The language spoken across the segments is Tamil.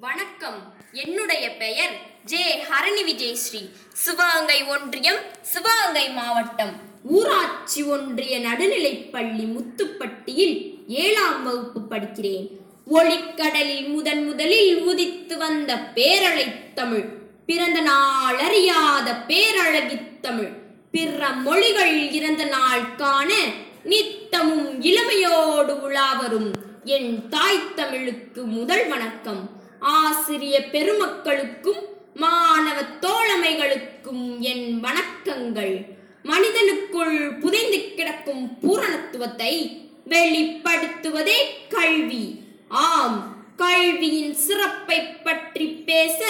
வணக்கம். என்னுடைய பெயர் ஜே ஹரணி விஜயஸ்ரீ. சிவகங்கை ஒன்றியம் சிவகங்கை மாவட்டம். ஊராட்சி ஒன்றிய நடுநிலைப்பள்ளி முத்துப்பட்டியில் ஏழாம் வகுப்பு படிக்கிறேன். ஒளிக்கடலில் முதன் முதலில் உதித்து வந்த பேரழை தமிழ். பிறந்த நாள் அறியாத பேரழகி தமிழ். பிற மொழிகள் இறந்த நாள் காண நித்தமும் இளமையோடு உலாவரும். என் தாய் தமிழுக்கு முதல் வணக்கம். ஆசிரிய பெருமக்களுக்கும் மாணவ தோழமைகளுக்கும் என் வணக்கங்கள். மனிதனுக்குள் புதைந்து கிடக்கும் பூரணத்துவத்தை வெளிப்படுத்துவதே கல்வி. ஆம் கல்வியின் சிறப்பை பற்றி பேச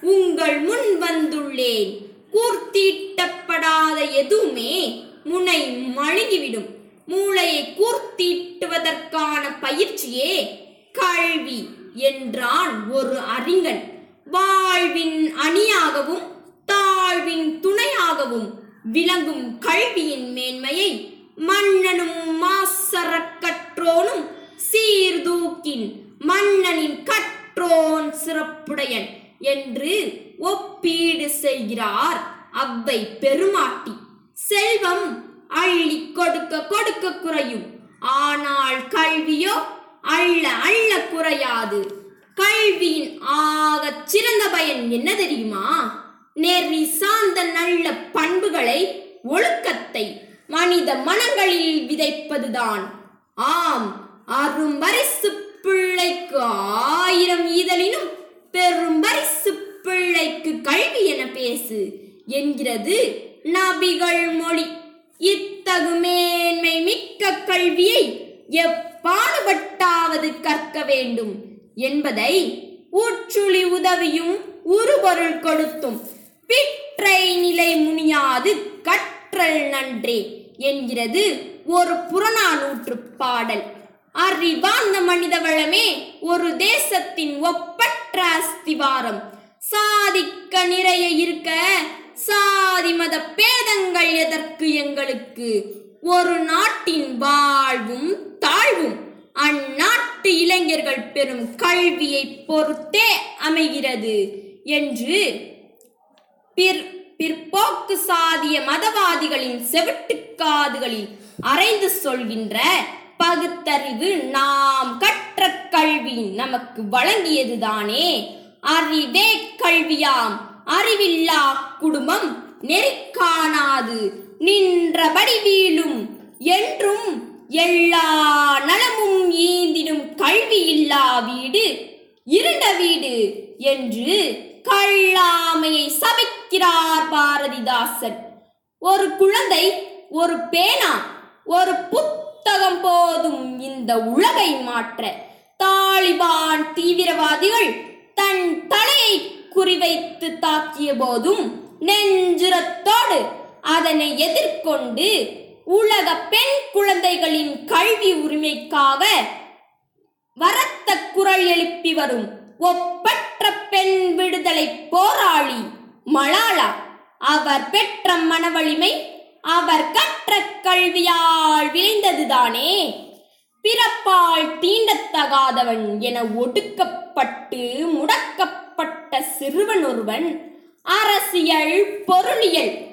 உங்கள் முன் வந்துள்ளேன். கூர்த்தீட்டப்படாத எதுவுமே முனை மழுங்கிவிடும். மூளையை கூர்த்தீட்டுவதற்கான பயிற்சியே கல்வி. என்றான் ஒரு அறிஞன். வாழ்வின் அணியாகவும் தாழ்வின் துணையாகவும் விளங்கும் கல்வியின் மேன்மையை மன்னனும் மாசரக்கற்றோனும் சீர்தூக்கின் மன்னனின் கற்றோன் சிறப்புடையன் என்று ஒப்பீடு செய்கிறார் அவ்வை பெருமாட்டி. செல்வம் அள்ளி கொடுக்க கொடுக்க குறையும். ஆனால் கல்வியோ அள்ள அள்ள குறையாது. கல்வியின் ஆகச் சிறந்த பயன் என்ன தெரியுமா? நெறி சார்ந்த நல்ல பண்புகளை ஒழுக்கத்தை மனித மனங்களில் விதைப்பதுதான். ஆம் அரும்பரிசு பிள்ளைக்கு ஆயிரம் ஈதலினும் பெரும் பரிசு பிள்ளைக்கு கல்வி என பேசு என்கிறது நபிகள் மொழி. இத்தகு மேன்மை மிக்க கல்வியை எப்பாடுபட்டாவது கற்க வேண்டும் என்பதை ஊற்றுளி உதவியும் உருபொருள் கொடுத்தும். பிற்றை நிலை முனியாது கற்றல் நன்றே என்கிறது ஒரு புறநானூற்று பாடல். அறிவார்ந்த மனித வளமே ஒரு தேசத்தின் ஒப்பற்ற அஸ்திவாரம். சாதிக்க நிறைய இருக்க சாதி மத பேதங்கள் எதற்கு எங்களுக்கு? ஒரு நாட்டின் வாழ்வும் தாழ்வும். அந்நாட்டு இளைஞர்கள் பெறும் கல்வியை பொறுத்தே அமைகிறது என்று பிற் பிற்போக்கு சாதிய மதவாதிகளின் செவிட்டுக்காதுகளில் அரைந்து சொல்கின்ற பகுத்தறிவு நாம் கற்ற கல்வி நமக்கு வழங்கியதுதானே அறிவே கல்வியாம். அறிவில்லா குடும்பம் நெறி காணாது. நின்றபடி வீழும் என்றும் எல்லா நலமும் ஈந்திடும் கல்வி இல்லா வீடு இருண்ட வீடு என்று கள்ளாமையை சபிக்கிறார் பாரதிதாசன். ஒரு குழந்தை ஒரு பேனா ஒரு புத்தகம் போதும் இந்த உலகை மாற்ற தாலிபான் தீவிரவாதிகள் தன் தலையை குறிவைத்து தாக்கிய போதும் நெஞ்சுரத்தோடு அதனை எதிர்கொண்டு உலக பெண் குழந்தைகளின் கல்வி உரிமைக்காக வரத்த குரல் எழுப்பி வரும் ஒப்பற்ற பெண் விடுதலை போராளி மலாலா. அவர் பெற்ற மனவலிமை அவர் கற்ற கல்வியால் விளைந்ததுதானே. பிறப்பால் தீண்டத்தகாதவன் என ஒடுக்கப்பட்டு முடக்கப்பட்ட சிறுவன் ஒருவன் அரசியல் பொருளியல்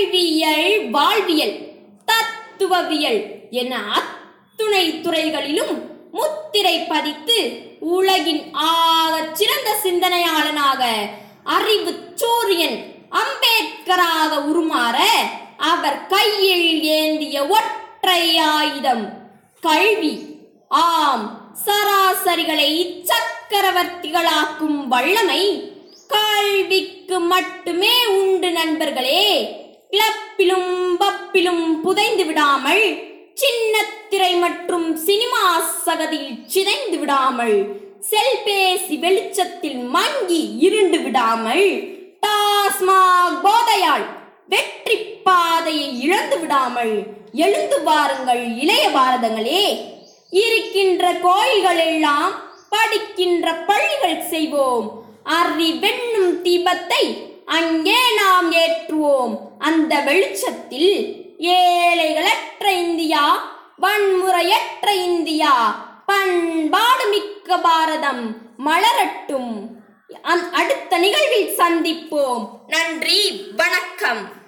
கல்வியல் வாழ்வியல் தத்துவவியல் என அத்துணை துறைகளிலும் முத்திரை பதித்து உலகின் ஆகச் சிறந்த சிந்தனையாளனாக அறிவு சூரியன் அம்பேத்கராக உருமாற அவர் கையில் ஏந்திய ஒற்றை ஆயுதம். கல்வி. ஆம் சராசரிகளை சக்கரவர்த்திகளாக்கும் வல்லமை கல்விக்கு மட்டுமே உண்டு நண்பர்களே. கிளப்பிலும் பப்பிலும் புதைந்து விடாமல் சின்ன திரை மற்றும் சினிமா சகதியில் சிதைந்து விடாமல் செல்பேசி வெளிச்சத்தில் மங்கி இருண்டு விடாமல் டாஸ்மாக் போதையால் வெற்றி பாதையை இழந்து விடாமல் எழுந்து வாருங்கள் இளைய பாரதங்களே. இருக்கின்ற கோயில்கள் எல்லாம் படிக்கின்ற பள்ளிகள் செய்வோம். அறிவென்னும் தீபத்தை அங்கே நாம் ஏற்றுவோம். அந்த வெளிச்சத்தில் ஏழைகளற்ற இந்தியா வன்முறையற்ற இந்தியா பண்பாடு மிக்க பாரதம் மலரட்டும். அந்- அடுத்த நிகழ்வில் சந்திப்போம். நன்றி வணக்கம்.